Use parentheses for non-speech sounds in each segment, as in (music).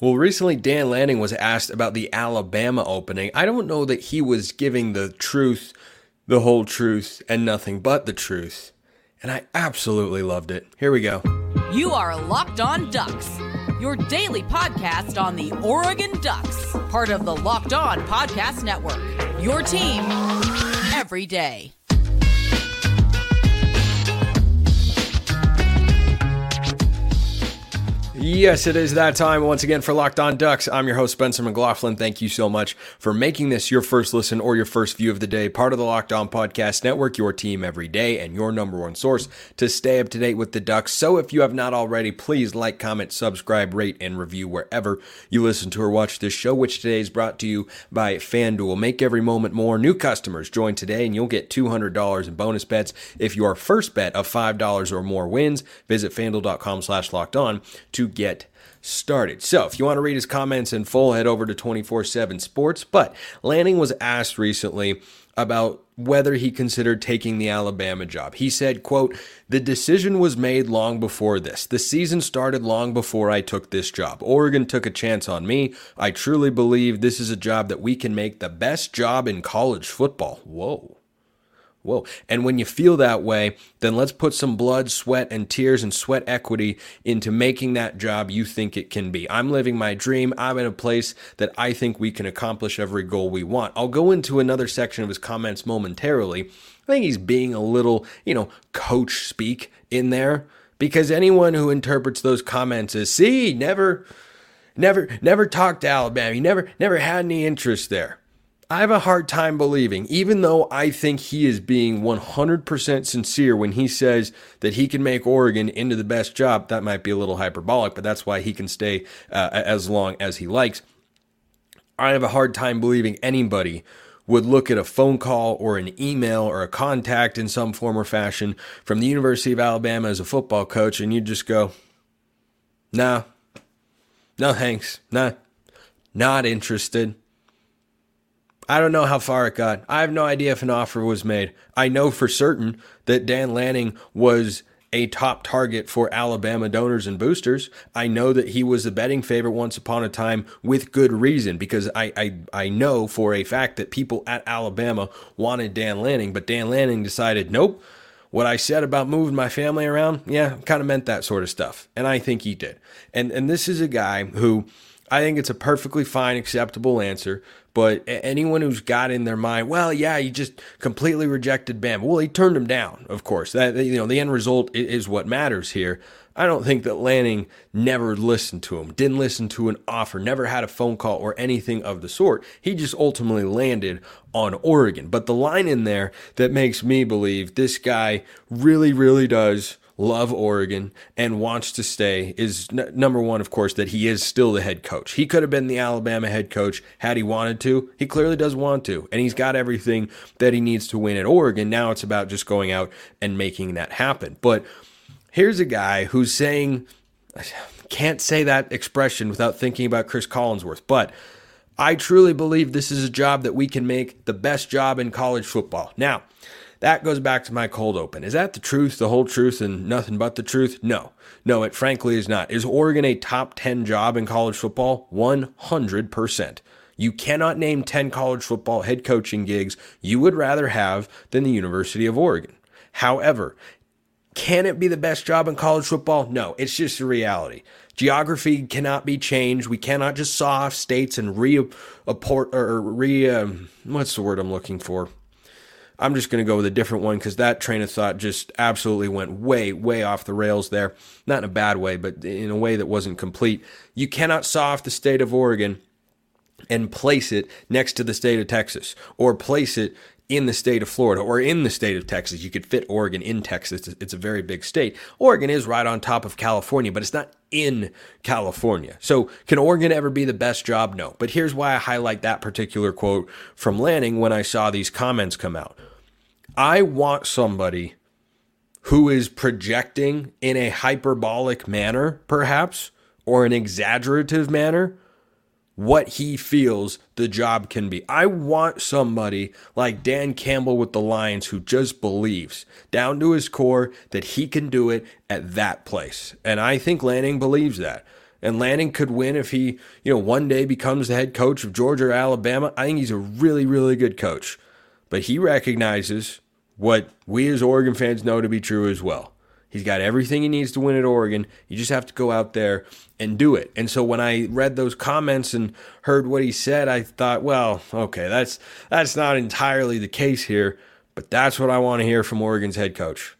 Well, recently Dan Lanning was asked about the Alabama opening. I don't know that he was giving the truth, the whole truth, and nothing but the truth. And I absolutely loved it. Here we go. You are Locked On Ducks, your daily podcast on the Oregon Ducks, part of the Locked On Podcast Network. Your team every day. Yes, it is that time once again for Locked On Ducks. I'm your host, Spencer McLaughlin. Thank you so much for making this your first listen or your first view of the day, part of the Locked On Podcast Network, your team every day, and your number one source to stay up to date with the Ducks. So if you have not already, please like, comment, subscribe, rate, and review wherever you listen to or watch this show, which today is brought to you by FanDuel. Make every moment more. New customers join today, and you'll get $200 in bonus bets if your first bet of $5 or more wins. Visit fanduel.com slash locked on to get started. So, if you want to read his comments in full, head over to 24 7 Sports. But Lanning was asked recently about whether he considered taking the Alabama job. He said, quote, "The decision was made long before this. The season started long before I took this job. Oregon took a chance on me. I truly believe this is a job that we can make the best job in college football." Whoa. Whoa. And when you feel that way, then let's put some blood, sweat, and tears and sweat equity into making that job you think it can be. I'm living my dream. I'm in a place that I think we can accomplish every goal we want. I'll go into another section of his comments momentarily. I think he's being a little, you know, coach speak in there because anyone who interprets those comments as, see, never, never, never talked to Alabama. He never, never had any interest there. I have a hard time believing, even though I think he is being 100% sincere when he says that he can make Oregon into the best job. That might be a little hyperbolic, but that's why he can stay uh, as long as he likes. I have a hard time believing anybody would look at a phone call or an email or a contact in some form or fashion from the University of Alabama as a football coach and you'd just go, nah, no thanks, nah, not interested. I don't know how far it got. I have no idea if an offer was made. I know for certain that Dan Lanning was a top target for Alabama donors and boosters. I know that he was a betting favorite once upon a time with good reason because I, I, I know for a fact that people at Alabama wanted Dan Lanning, but Dan Lanning decided, nope, what I said about moving my family around, yeah, kind of meant that sort of stuff. And I think he did. And and this is a guy who I think it's a perfectly fine, acceptable answer. But anyone who's got in their mind, well, yeah, he just completely rejected Bam. Well, he turned him down, of course. That you know, the end result is what matters here. I don't think that Lanning never listened to him, didn't listen to an offer, never had a phone call or anything of the sort. He just ultimately landed on Oregon. But the line in there that makes me believe this guy really, really does love Oregon and wants to stay is n- number one, of course, that he is still the head coach. He could have been the Alabama head coach had he wanted to. He clearly does want to, and he's got everything that he needs to win at Oregon. Now it's about just going out and making that happen. But here's a guy who's saying, I can't say that expression without thinking about Chris Collinsworth, but I truly believe this is a job that we can make the best job in college football. Now, that goes back to my cold open. Is that the truth, the whole truth, and nothing but the truth? No. No, it frankly is not. Is Oregon a top 10 job in college football? 100%. You cannot name 10 college football head coaching gigs you would rather have than the University of Oregon. However, can it be the best job in college football? No, it's just a reality. Geography cannot be changed. We cannot just saw off states and re or re um, what's the word I'm looking for? I'm just going to go with a different one because that train of thought just absolutely went way, way off the rails there. Not in a bad way, but in a way that wasn't complete. You cannot saw off the state of Oregon and place it next to the state of Texas or place it in the state of Florida or in the state of Texas. You could fit Oregon in Texas. It's a very big state. Oregon is right on top of California, but it's not in California. So, can Oregon ever be the best job? No. But here's why I highlight that particular quote from Lanning when I saw these comments come out. I want somebody who is projecting in a hyperbolic manner, perhaps, or an exaggerative manner, what he feels the job can be. I want somebody like Dan Campbell with the Lions who just believes down to his core that he can do it at that place. And I think Lanning believes that. And Lanning could win if he, you know, one day becomes the head coach of Georgia or Alabama. I think he's a really, really good coach. But he recognizes what we as Oregon fans know to be true as well. He's got everything he needs to win at Oregon. You just have to go out there and do it. And so when I read those comments and heard what he said, I thought, well, okay, that's that's not entirely the case here, but that's what I want to hear from Oregon's head coach.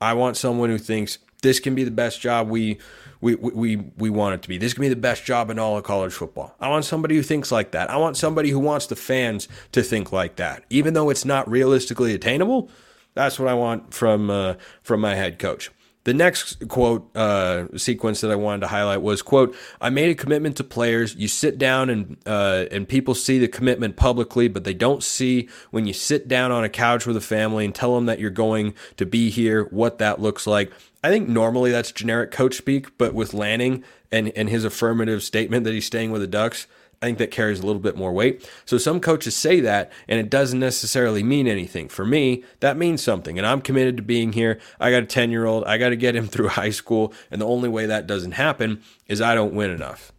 I want someone who thinks this can be the best job we we, we, we want it to be. This can be the best job in all of college football. I want somebody who thinks like that. I want somebody who wants the fans to think like that. Even though it's not realistically attainable, that's what I want from uh, from my head coach. The next quote uh, sequence that I wanted to highlight was quote I made a commitment to players. You sit down and uh, and people see the commitment publicly, but they don't see when you sit down on a couch with a family and tell them that you're going to be here, what that looks like. I think normally that's generic coach speak, but with Lanning and, and his affirmative statement that he's staying with the Ducks, I think that carries a little bit more weight. So some coaches say that, and it doesn't necessarily mean anything. For me, that means something, and I'm committed to being here. I got a 10 year old, I got to get him (laughs) through high school, and the only way that doesn't happen is I don't win enough.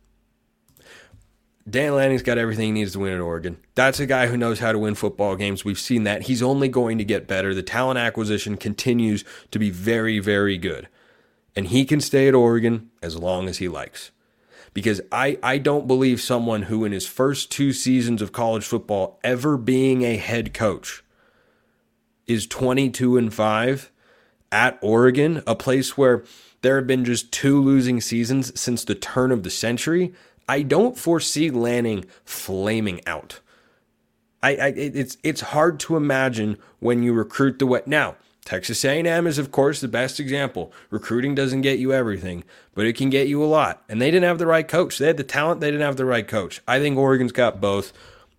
Dan Lanning's got everything he needs to win at Oregon. That's a guy who knows how to win football games. We've seen that. He's only going to get better. The talent acquisition continues to be very, very good. And he can stay at Oregon as long as he likes. Because I, I don't believe someone who, in his first two seasons of college football, ever being a head coach, is 22 and 5 at Oregon, a place where there have been just two losing seasons since the turn of the century. I don't foresee Lanning flaming out. I, I it's it's hard to imagine when you recruit the way now. Texas A&M is of course the best example. Recruiting doesn't get you everything, but it can get you a lot. And they didn't have the right coach. They had the talent, they didn't have the right coach. I think Oregon's got both,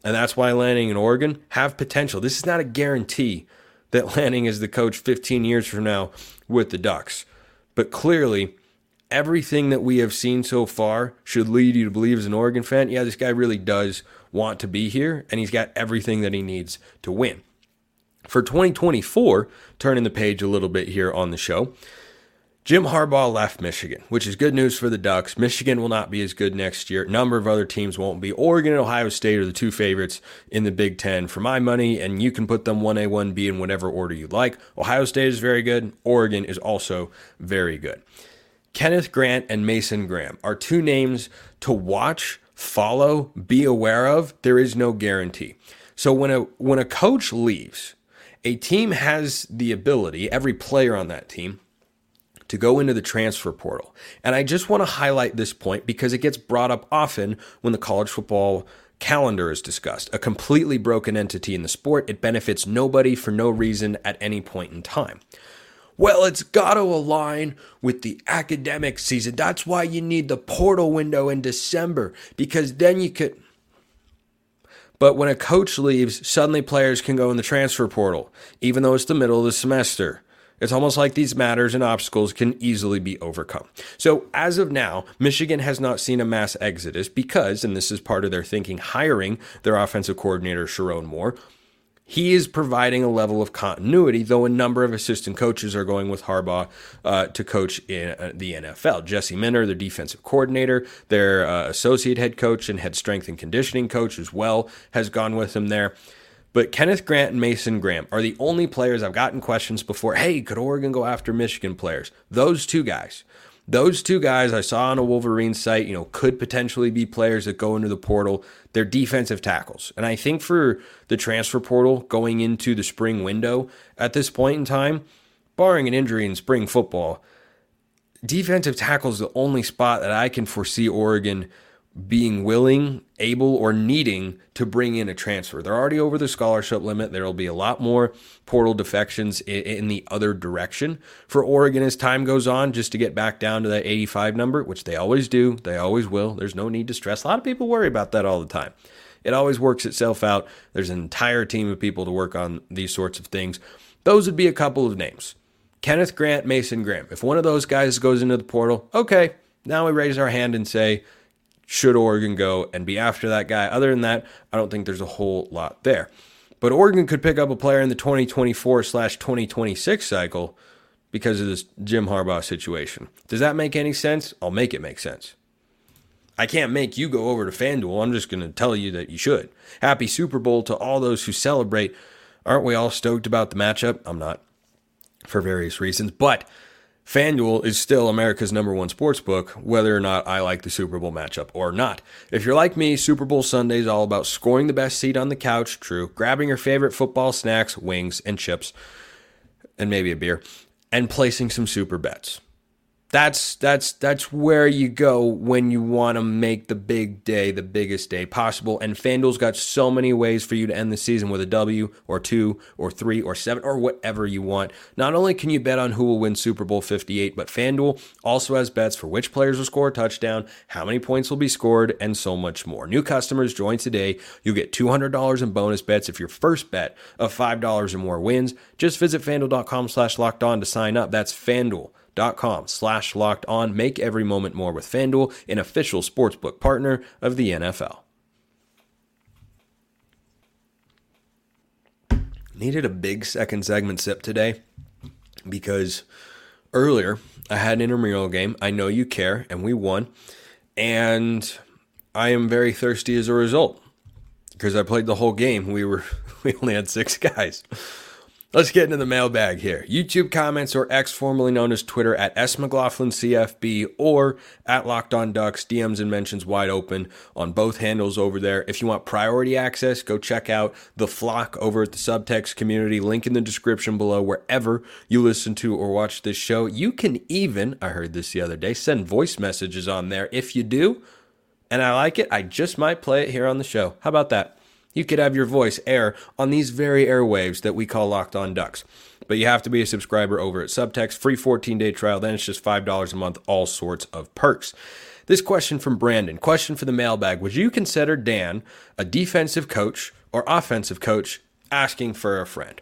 and that's why Lanning and Oregon have potential. This is not a guarantee that (laughs) Lanning is the coach 15 years from now with the Ducks. But clearly, everything that we have seen so far should lead you to believe as an Oregon fan, yeah, this guy really does want to be here and he's got everything that he needs to win. For 2024, turning the page a little bit here on the show, Jim Harbaugh left Michigan, which is good news for the Ducks. Michigan will not be as good next year. A number of other teams won't be. Oregon and Ohio State are the two favorites in the Big Ten for my money, and you can put them 1A, 1B in whatever order you like. Ohio State is very good. Oregon is also very good. Kenneth Grant and Mason Graham are two names to watch, follow, be aware of. There is no guarantee. So when a when a coach leaves, a team has the ability, every player on that team, to go into the transfer portal. And I just want to highlight this point because it gets brought up often when the college football calendar is discussed. A completely broken entity in the sport. It benefits nobody for no reason at any point in time. Well, it's got to align with the academic season. That's why you need the portal window in December because then you could. But when a coach leaves, suddenly players can go in the transfer portal, even though it's the middle of the semester. It's almost like these matters and obstacles can easily be overcome. So, as of now, Michigan has not seen a mass exodus because, and this is part of their thinking, hiring their offensive coordinator, Sherrone Moore, he is providing a level of continuity, though a number of assistant coaches are going with Harbaugh uh, to coach in uh, the NFL. Jesse Minter, their defensive coordinator, their uh, associate head coach and head strength and conditioning coach as well, has gone with him there. But Kenneth Grant and Mason Graham are the only players I've gotten questions before. Hey, could Oregon go after Michigan players? Those two guys. Those two guys I saw on a Wolverine site, you know, could potentially be players that go into the portal. They're defensive tackles. And I think for the transfer portal going into the spring window at this point in time, barring an injury in spring football, defensive tackle is the only spot that I can foresee Oregon being willing, able, or needing to bring in a transfer. They're already over the scholarship limit. There will be a lot more portal defections in, the other direction for Oregon as time goes on, just to get back down to that 85 number, which they always do. They always will. There's no need to stress. A lot of people worry about that all the time. It always works itself out. There's an entire team of people to work on these sorts of things. Those would be a couple of names Kenneth Grant, Mason Graham. If one of those guys goes into the portal, okay, now we raise our hand and say, should Oregon go and be after that guy? Other than that, I don't think there's a whole lot there. But Oregon could pick up a player in the 2024 slash 2026 cycle because of this Jim Harbaugh situation. Does that make any sense? I'll make it make sense. I can't make you go over to FanDuel. I'm just going to tell you that you should. Happy Super Bowl to all those who celebrate. Aren't we all stoked about the matchup? I'm not for various reasons, but FanDuel is still America's number one sports book, whether or not I like the Super Bowl matchup or not. If you're like me, Super Bowl Sunday is all about scoring the best seat on the couch, true, grabbing your favorite football snacks, wings, and chips, and maybe a beer, and placing some super bets. That's that's that's where you go when you want to make the big day the biggest day possible. And FanDuel's got so many ways for you to end the season with a W or two or three or seven or whatever you want. Not only can you bet on who will win Super Bowl 58, but FanDuel also has bets for which players will score a touchdown, how many points will be scored, and so much more. New customers join today. You'll get $200 in bonus bets if your first bet of $5 or more wins. Just visit FanDuel.com slash locked on to sign up. That's FanDuel com slash locked on. Make every moment more with FanDuel, an official sportsbook partner of the NFL. Needed a big second segment sip today because earlier I had an intramural game. I know you care, and we won. And I am very thirsty as a result because I played the whole game. We were (laughs) we only had six guys. Let's get into the mailbag here. YouTube comments or X, formerly known as Twitter, at S McLaughlin CFB or at Locked On Ducks. DMs and mentions wide open on both handles over there. If you want priority access, go check out the flock over at the subtext community. Link in the description below wherever you listen to or watch this show. You can even, I heard this the other day, send voice messages on there. If you do, and I like it, I just might play it here on the show. How about that? You could have your voice air on these very airwaves that we call Locked On Ducks. But you have to be a subscriber over at Subtext, free 14 day trial. Then it's just $5 a month, all sorts of perks. This question from Brandon question for the mailbag Would you consider Dan a defensive coach or offensive coach asking for a friend?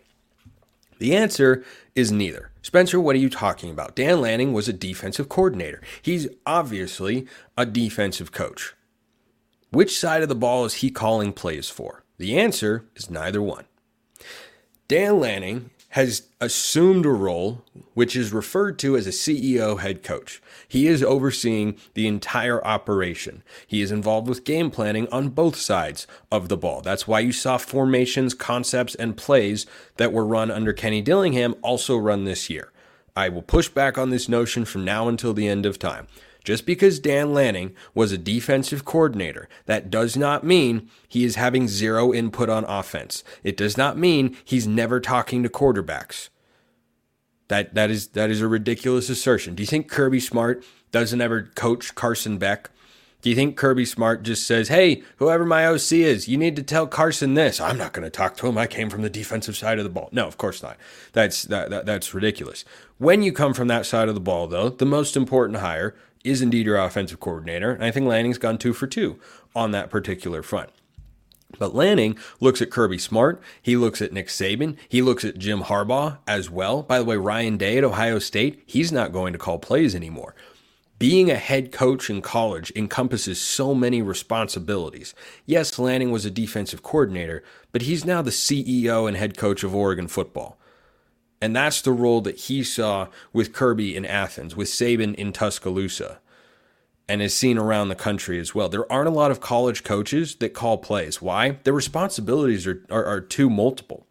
The answer is neither. Spencer, what are you talking about? Dan Lanning was a defensive coordinator. He's obviously a defensive coach. Which side of the ball is he calling plays for? The answer is neither one. Dan Lanning has assumed a role which is referred to as a CEO head coach. He is overseeing the entire operation. He is involved with game planning on both sides of the ball. That's why you saw formations, concepts, and plays that were run under Kenny Dillingham also run this year. I will push back on this notion from now until the end of time. Just because Dan Lanning was a defensive coordinator, that does not mean he is having zero input on offense. It does not mean he's never talking to quarterbacks. That that is that is a ridiculous assertion. Do you think Kirby Smart doesn't ever coach Carson Beck? Do you think Kirby Smart just says, "Hey, whoever my OC is, you need to tell Carson this"? I'm not going to talk to him. I came from the defensive side of the ball. No, of course not. That's that, that that's ridiculous. When you come from that side of the ball, though, the most important hire is indeed your offensive coordinator. And I think Lanning's gone two for two on that particular front. But Lanning looks at Kirby Smart. He looks at Nick Saban. He looks at Jim Harbaugh as well. By the way, Ryan Day at Ohio State, he's not going to call plays anymore. Being a head coach in college encompasses so many responsibilities. Yes, Lanning was a defensive coordinator, but he's now the CEO and head coach of Oregon football. And that's the role that he saw with Kirby in Athens, with Saban in Tuscaloosa, and is seen around the country as well. There aren't a lot of college coaches that call plays. Why? Their responsibilities are, are, are too multiple.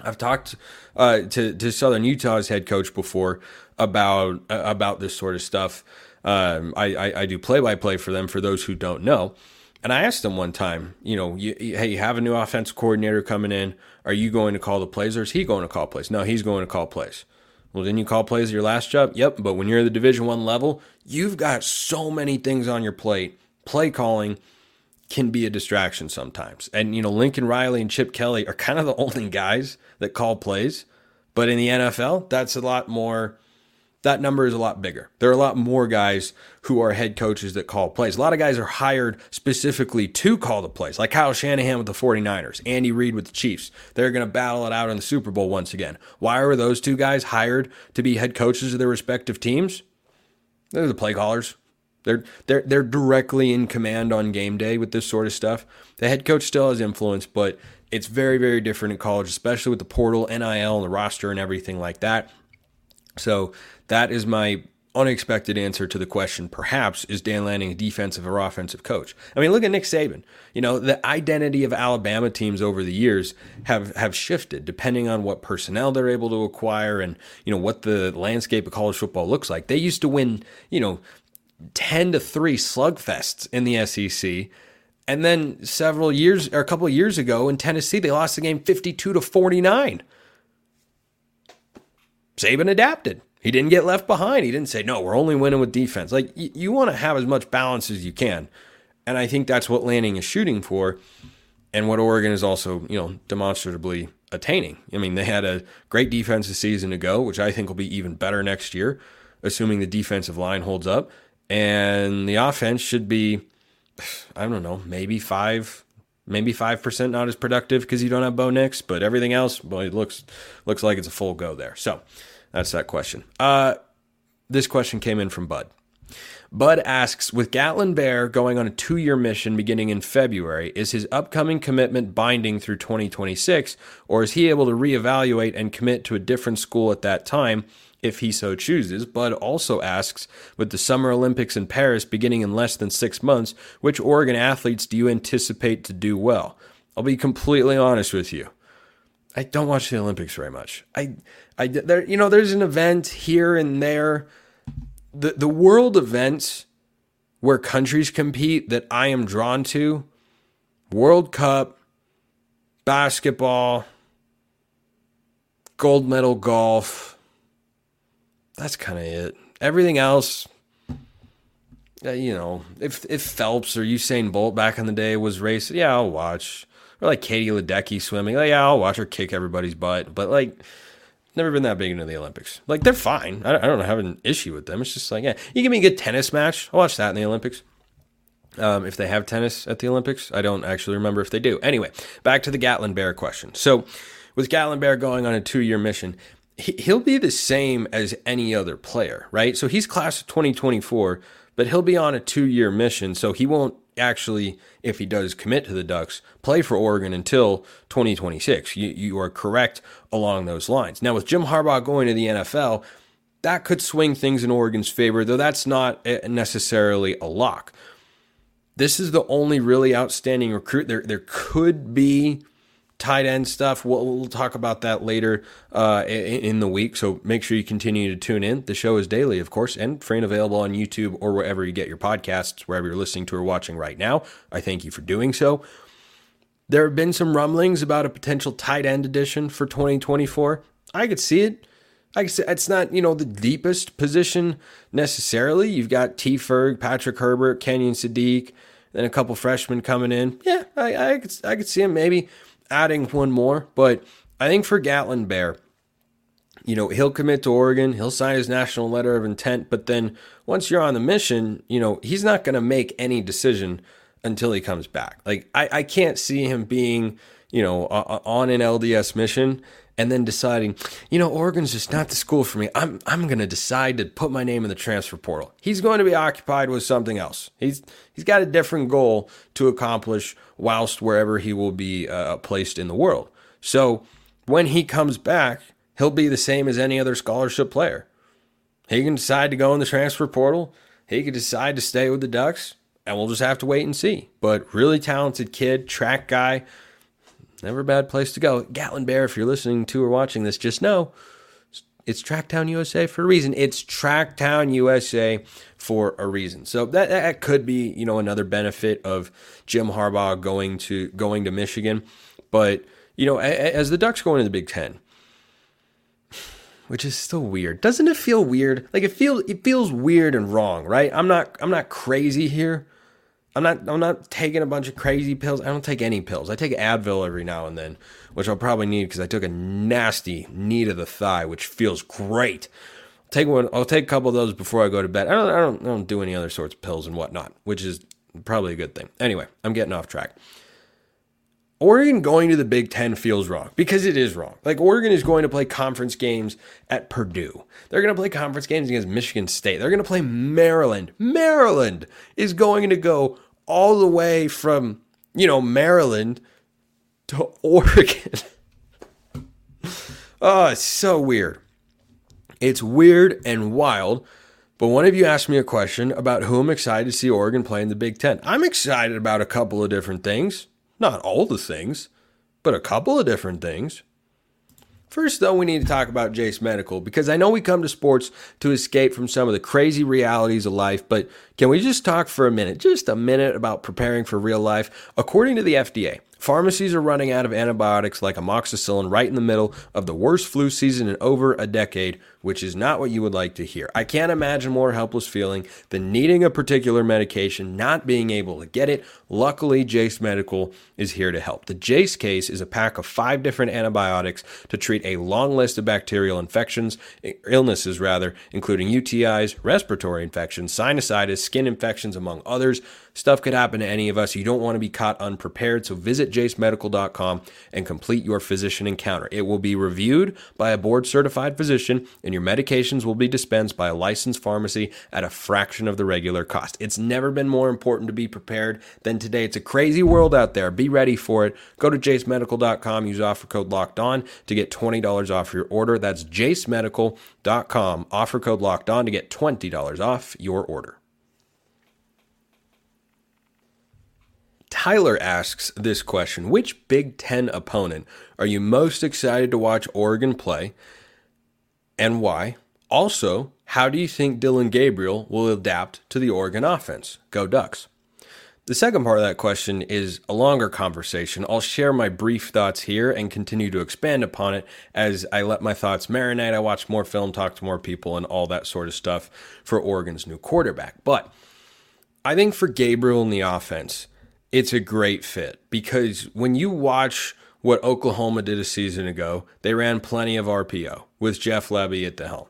I've talked uh, to, to Southern Utah's head coach before about uh, about this sort of stuff. Um, I, I, I do play by play for them for those who don't know. And I asked them one time, you know, you, hey, you have a new offensive coordinator coming in. Are you going to call the plays or is he going to call plays? No, he's going to call plays. Well, didn't you call plays your last job? Yep. But when you're at the Division One level, you've got so many things on your plate. Play calling can be a distraction sometimes. And you know, Lincoln Riley and Chip Kelly are kind of the (laughs) only guys that call plays. But in the NFL, that's a lot more that number is a lot bigger. There are a lot more guys who are head coaches that call plays. A lot of guys are hired specifically to call the plays, like Kyle Shanahan with the 49ers, Andy Reid with the Chiefs. They're going to battle it out in the Super Bowl once again. Why are those two guys hired to be head coaches of their respective teams? They're the play callers. They're they're they're directly in command on game day with this sort of stuff. The head coach still has influence, but it's very very different in college, especially with the portal, NIL, and the roster and everything like that. So that is my unexpected answer to the question perhaps is Dan Lanning a defensive or offensive coach? I mean, look at Nick Saban. You know, the identity of Alabama teams over the years have have shifted depending on what personnel they're able to acquire and, you know, what the landscape of college football looks like. They used to win, you know, 10 to 3 slugfests in the SEC. And then several years or a couple of years ago in Tennessee, they lost the game 52 to 49. Saban adapted. He didn't get left behind. He didn't say, no, we're only winning with defense. Like, y- you want to have as much balance as you can. And I think that's what Lanning is shooting for and what Oregon is also, you know, demonstrably attaining. I mean, they had a great defensive season to go, which I think will be even better next year, assuming the defensive line holds up. And the offense should be, I don't know, maybe five, maybe five percent not as productive because you don't have Bo Nix, but everything else, well, it looks looks like it's a full go there. So that's that question. Uh, this question came in from Bud. Bud asks With Gatlin Bair going on a two year mission beginning in February, is his upcoming commitment binding through 2026, or is he able to reevaluate and commit to a different school at that time if he so chooses? Bud also asks With the Summer Olympics in Paris beginning in less than six months, which Oregon athletes do you anticipate to do well? I'll be completely honest with you. I don't watch the Olympics very much. I, I, there, you know, there's an event here and there the the world events where countries compete that I am drawn to World Cup, basketball, gold medal golf. That's kind of it. Everything else, uh, you know, if if Phelps or Usain Bolt back in the day was racing, yeah, I'll watch. Or like Katie Ledecky swimming, like, yeah, I'll watch her kick everybody's butt. But like, never been that big into the Olympics. Like they're fine. I, I don't have an issue with them. It's just like, yeah, you give me a good tennis match. I'll watch that in the Olympics. Um, if they have tennis at the Olympics, I don't actually remember if they do. Anyway, back to the Gatlin Bair question. So, with Gatlin Bair going on a two-year mission, he, he'll be the same as any other player, right? So he's class of 2024, but he'll be on a two-year mission, so he won't actually, if he does commit to the Ducks, play for Oregon until 2026. You, you are correct along those lines. Now, with Jim Harbaugh going to the NFL, that could swing things in Oregon's favor, though that's not necessarily a lock. This is the only really outstanding recruit. There, there could be tight end stuff. We'll, we'll talk about that later uh, in, the week. So make sure you continue to tune in. The show is daily, of course, and free and available on YouTube or wherever you get your podcasts, wherever you're listening to or watching right now. I thank you for doing so. There have been some rumblings about a potential tight end edition for 2024. I could see it. I could see it's not, you know, the deepest position necessarily. You've got T. Ferg, Patrick Herbert, Kenyon Sadiq, then a couple freshmen coming in. Yeah, I, I could I could see him maybe adding one more, but I think for Gatlin Bair, you know, he'll commit to Oregon, he'll sign his national letter of intent, but then once you're on the mission, you know, he's not going to make any decision until he comes back. Like, I, I can't see him being, you know, on an LDS mission and then deciding, you know, Oregon's just not the school for me. I'm I'm going to decide to put my name in the transfer portal. He's going to be occupied with something else. He's he's got a different goal to accomplish whilst wherever he will be uh, placed in the world. So when he comes back, he'll be the same as any other scholarship player. He can decide to go in the transfer portal. He could decide to stay with the Ducks, and we'll just have to wait and see. But really talented kid, track guy Never a bad place to go. Gatlin Bair, if you're listening to or watching this, just know it's Tracktown USA for a reason. It's Tracktown USA for a reason. So that that could be, you know, another benefit of Jim Harbaugh going to going to Michigan. But, you know, as the Ducks go into the Big 10, which is still weird. Doesn't it feel weird? Like it feels it feels weird and wrong, right? I'm not I'm not crazy here. I'm not I'm not taking a bunch of crazy pills. I don't take any pills. I take Advil every now and then, which I'll probably need because I took a nasty knee to the thigh, which feels great. I'll take one. I'll take a couple of those before I go to bed. I don't I don't I don't do any other sorts of pills and whatnot, which is probably a good thing. Anyway, I'm getting off track. Oregon going to the Big Ten feels wrong because it is wrong. Like Oregon is going to play conference games at Purdue. They're going to play conference games against Michigan State. They're going to play Maryland. Maryland is going to go all the way from, you know, Maryland to (laughs) Oregon. (laughs) oh, it's so weird. It's weird and wild But one of you asked me a question about who I'm excited to see Oregon play in the Big Ten. I'm excited about a couple of different things. Not all the things, but a couple of different things. First, though, we need to talk about Jase Medical because I know we come to sports to escape from some of the crazy realities of life, but can we just talk for a minute, just a minute, about preparing for real life? According to the FDA, Pharmacies are running out of antibiotics like amoxicillin right in the middle of the worst flu season in over a decade, which is not what you would like to hear. I can't imagine more helpless feeling than needing a particular medication, not being able to get it. Luckily, Jase Medical is here to help. The Jase case is a pack of five different antibiotics to treat a long list of bacterial infections, illnesses rather, including UTIs, respiratory infections, sinusitis, skin infections, among others. Stuff could happen to any of us. You don't want to be caught unprepared. So visit jasemedical.com and complete your physician encounter. It will be reviewed by a board certified physician, and your medications will be dispensed by a licensed pharmacy at a fraction of the regular cost. It's never been more important to be prepared than today. It's a crazy world out there. Be ready for it. Go to jasemedical.com, use offer code locked on to get $20 off your order. That's jasemedical.com, offer code locked on to get $20 off your order. Tyler asks this question Which Big Ten opponent are you most excited to watch Oregon play and why? Also, how do you think Dillon Gabriel will adapt to the Oregon offense? Go Ducks. The second part of that question is a longer conversation. I'll share my brief thoughts here and continue to expand upon it as I let my thoughts marinate. I watch more film, talk to more people, and all that sort of stuff for Oregon's new quarterback. But I think for Gabriel in the offense, it's a great fit because when you watch what Oklahoma did a season ago, they ran plenty of RPO with Jeff Lebby at the helm.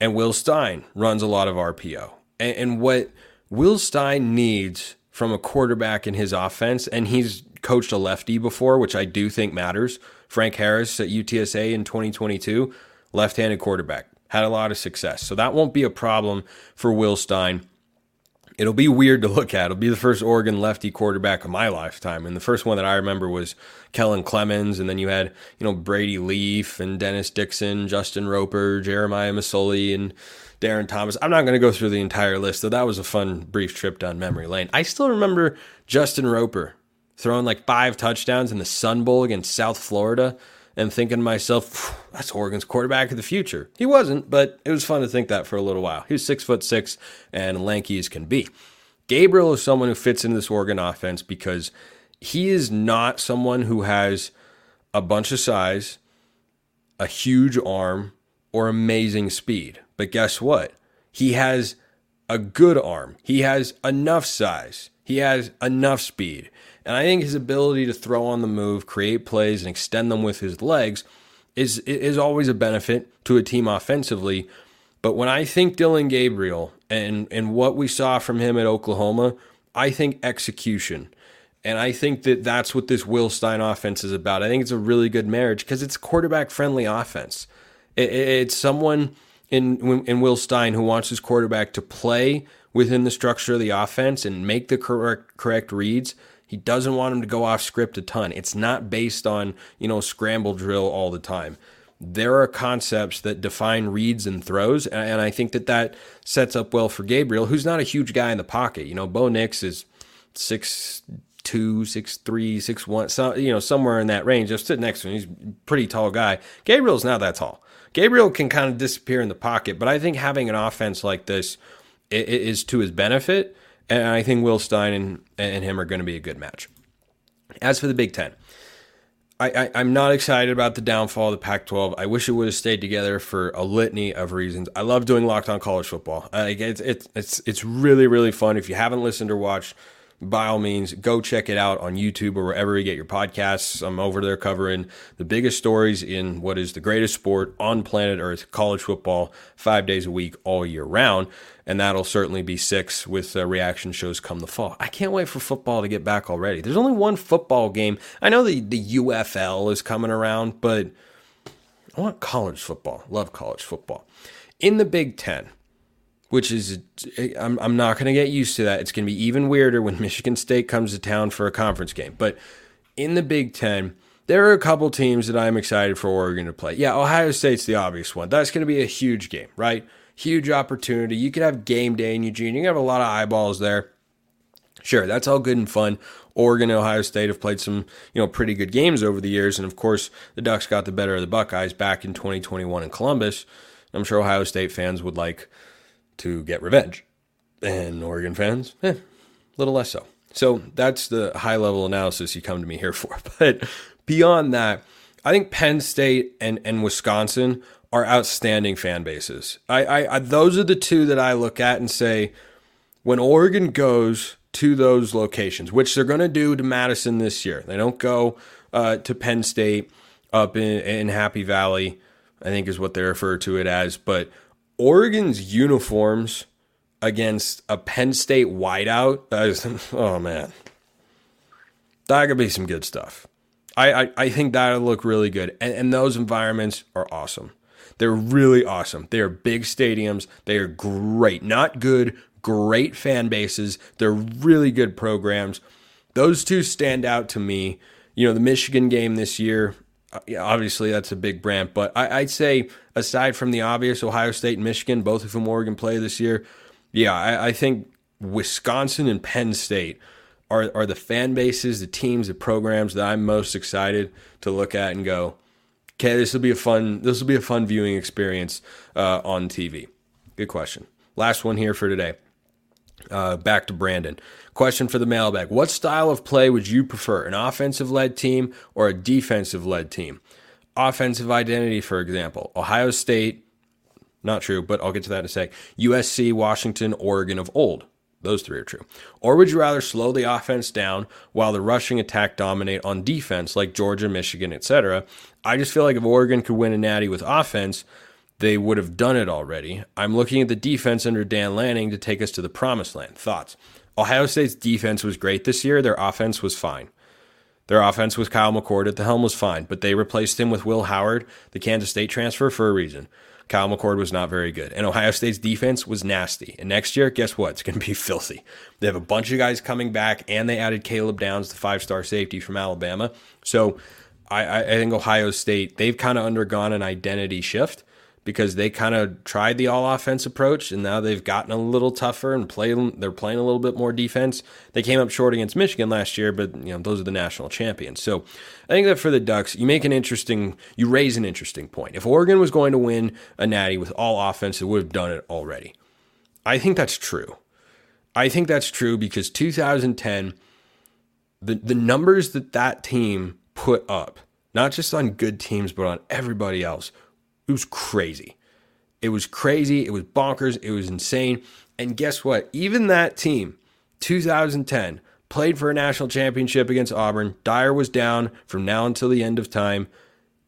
And Will Stein runs a lot of RPO. And, and what Will Stein needs from a quarterback in his offense, and he's coached a lefty before, which I do think matters. Frank Harris at UTSA in 2022, left handed quarterback, had a lot of success. So that won't be a problem for Will Stein it'll be weird to look at. It'll be the first Oregon lefty quarterback of my lifetime. And the first one that I remember was Kellen Clemens. And then you had, you know, Brady Leaf and Dennis Dixon, Justin Roper, Jeremiah Masoli, and Darron Thomas. I'm not going to go through the entire list, though that was a fun, brief trip down memory lane. I still remember Justin Roper throwing like five touchdowns in the Sun Bowl against South Florida and thinking to myself, that's Oregon's quarterback of the future. He wasn't, but it was fun to think that for a little while. He was six foot six and lanky as can be. Gabriel is someone who fits into this Oregon offense because he is not someone who has a bunch of size, a huge arm, or amazing speed. But guess what? He has a good arm. He has enough size. He has enough speed. And I think his ability to throw on the move, create plays, and extend them with his legs is is always a benefit to a team offensively. But when I think Dillon Gabriel and and what we saw from him at Oklahoma, I think execution. And I think that that's what this Will Stein offense is about. I think it's a really good marriage because it's quarterback friendly offense. It, it, it's someone in in Will Stein who wants his quarterback to play within the structure of the offense and make the correct correct reads he doesn't want him to go off script a ton. It's not based on, you know, scramble drill all the time. There are concepts that define reads and throws, and I think that that sets up well for Gabriel, who's not a huge guy in the pocket. You know, Bo Nix is six two, six three, six one, so, you know, somewhere in that range. Just sit next to him. He's a pretty tall guy. Gabriel's not that tall. Gabriel can kind of disappear in the pocket, but I think having an offense like this is to his benefit and I think Will Stein and, and him are going to be a good match. As for the Big Ten, I, am not excited about the downfall of the Pac 12. I wish it would have stayed together for a litany of reasons. I love doing Locked On College Football. It's, it's, it's, it's really, really fun. If you haven't listened or watched, by all means, go check it out on YouTube or wherever you get your podcasts. I'm over there covering the biggest stories in what is the greatest sport on planet Earth, college football, five days a week, all year round. And that'll certainly be six with uh, reaction shows come the fall. I can't wait for football to get back already. There's only one football game. I know the, the UFL is coming around, but I want college football. Love college football. In the Big Ten, which is I'm I'm not going to get used to that. It's going to be even weirder when (laughs) Michigan State comes to town for a conference game. But in the Big 10, there are a couple teams that I'm excited for Oregon to play. Yeah, Ohio State's the obvious one. That's going to be a huge game, right? Huge opportunity. You could have game day in Eugene. You can have a lot of eyeballs there. Sure, that's all good and fun. Oregon and Ohio State have played some, you know, pretty good games over the years, and of course, the Ducks got the better of the Buckeyes back in 2021 in Columbus. I'm sure Ohio State fans would like to get revenge, and Oregon fans, eh, a little less so. So that's the high level analysis you come to me here for. (laughs) But beyond that, I think Penn State and, and Wisconsin are outstanding fan bases. I, I, I those are the two that I look at and say, when Oregon goes to those locations, which they're going to do to Madison this year. They don't go uh, to Penn State up in, in Happy Valley, I think is what they refer to it as. But Oregon's uniforms against a Penn State whiteout, is, (laughs) oh man, that could be some good stuff. I, I, I think that'll look really good. And, and those environments are awesome. They're really awesome. They are big stadiums. They are great. Not good, great fan bases. They're really good programs. Those two stand out to me. You know, the Michigan game this year, uh, obviously that's a big brand, but I, would say aside from the obvious Ohio State and Michigan, both of whom Oregon play this year, yeah, I, I think Wisconsin and Penn State are, are the fan bases, the teams, the programs that I'm most excited to look at and go, okay, this will be a fun this will be a fun viewing experience uh, on TV. Good question. Last one here for today. Uh, back to Brandon. Question for the mailbag. What style of play would you prefer, an offensive led team or a defensive led team? Offensive identity, for example, Ohio State, not true, but I'll get to that in a sec. USC, Washington, Oregon of old. Those three are true. Or would you rather slow the offense down while the rushing attack dominate on defense like Georgia, Michigan, etc.? I just feel like if Oregon could win a natty with offense, they would have done it already. I'm looking at the defense under Dan Lanning to take us to the promised land. Thoughts? Ohio State's defense was great this year. Their offense was fine. Their offense with Kyle McCord at the helm was fine, but they replaced him with Will Howard, the Kansas State transfer, for a reason. Kyle McCord was not very good. And Ohio State's defense was nasty. And next year, guess what? It's going to be (laughs) filthy. They have a bunch of guys coming back, and they added Caleb Downs, the five star safety from Alabama. So I, I think Ohio State, they've kind of undergone an identity shift because they kind of tried the all offense approach and now they've gotten a little tougher and play they're playing a little bit more defense. They came up short against Michigan last year, but you know, those are the national champions. So I think that for the Ducks, you make an interesting you raise an interesting point. If Oregon was going to win a natty with all offense, it would have done it already. I think that's true. I think that's true because 2010 the the numbers that that team put up, not just on good teams but on everybody else it was crazy. It was crazy. It was bonkers. It was insane. And guess what? Even that team, 2010, played for a national championship against Auburn. Dyer was down from now until the end of time.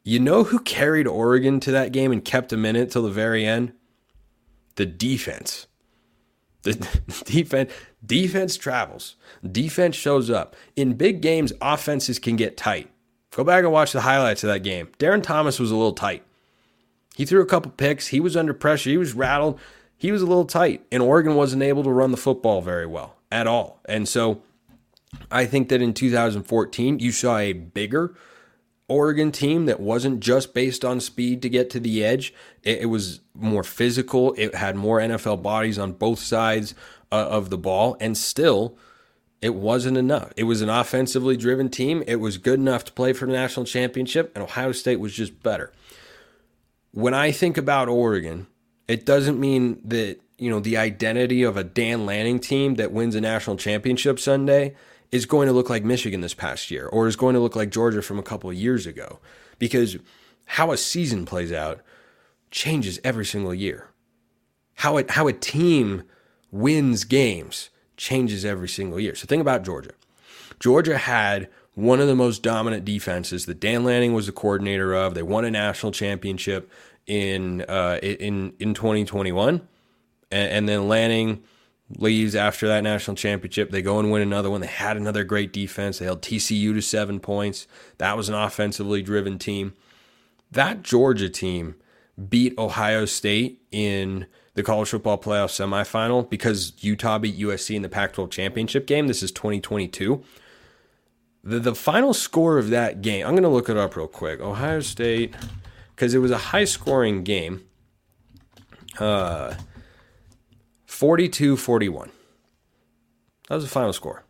You know who carried Oregon to that game and kept in it till the very end? The defense. The (laughs) defense defense travels. Defense shows up. In big games, offenses can get tight. Go back and watch the highlights of that game. Darron Thomas was a little tight. He threw a couple picks. He was under pressure. He was rattled. He was a little tight, and Oregon wasn't able to run the football very well at all. And so I think that in 2014, you saw a bigger Oregon team that wasn't just based on speed to get to the edge. It, it was more physical. It had more NFL bodies on both sides uh, of the ball, and still, it wasn't enough. It was an offensively driven team. It was good enough to play for the national championship, and Ohio State was just better when I think about Oregon, it doesn't mean that, you know, the identity of a Dan Lanning team that wins a national championship Sunday is going to look like Michigan this past year or is going to look like Georgia from a couple of years ago because how a season plays out changes every single year. How it how a team wins games changes every single year. So think about Georgia. Georgia had one of the most dominant defenses that Dan Lanning was the coordinator of. They won a national championship in uh, in in 2021, and, and then Lanning leaves after that national championship. They go and win another one. They had another great defense. They held TCU to seven points. That was an offensively driven team. That Georgia team beat Ohio State in the college football playoff semifinal because Utah beat USC in the Pac 12 championship game. This is 2022. The, the final score of that game, I'm going to look it up real quick. Ohio State, because it was a high scoring game. Uh, 42 41. That was the final score.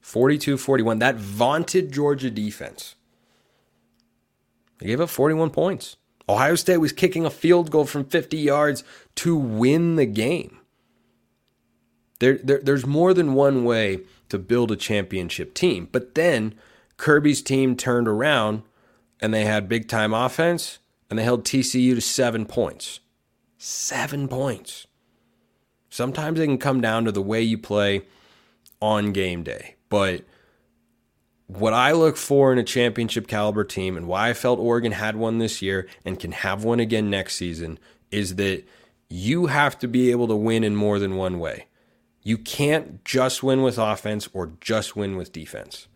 42 41. That vaunted Georgia defense. They gave up 41 points. Ohio State was kicking a field goal from 50 yards to win the game. There, there, there's more than one way to build a championship team. But then Kirby's team turned around and they had big time offense and they held TCU to seven points. Seven points. Sometimes it can come down to the way you play on game day. But what I look for in a championship caliber team and why I felt Oregon had one this year and can have one again next season is that you have to be able to win in more than one way. You can't just win with offense or just win with defense.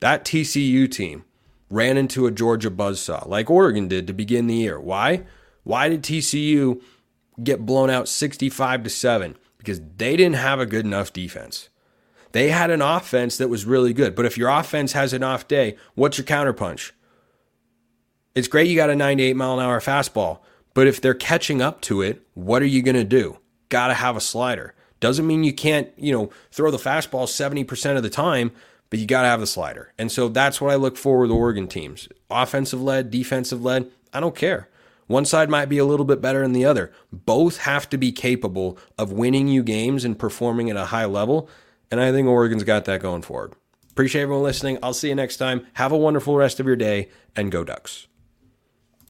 That TCU team ran into a Georgia buzzsaw like Oregon did to begin the year. Why? Why did TCU get blown out 65 to 7? Because they didn't have a good enough defense. They had an offense that was really good. But if your offense has an off day, what's your counterpunch? It's great you got a 98 mile an hour fastball, but if they're catching up to it, what are you going to do? Got to have a slider. Doesn't mean you can't, you know, throw the fastball 70% of the time, but you got to have the slider. And so that's what I look for with Oregon teams. Offensive led, defensive led, I don't care. One side might be a little bit better than the other. Both have to be capable of winning you games and performing at a high level. And I think Oregon's got that going forward. Appreciate everyone listening. I'll see you next time. Have a wonderful rest of your day and go Ducks.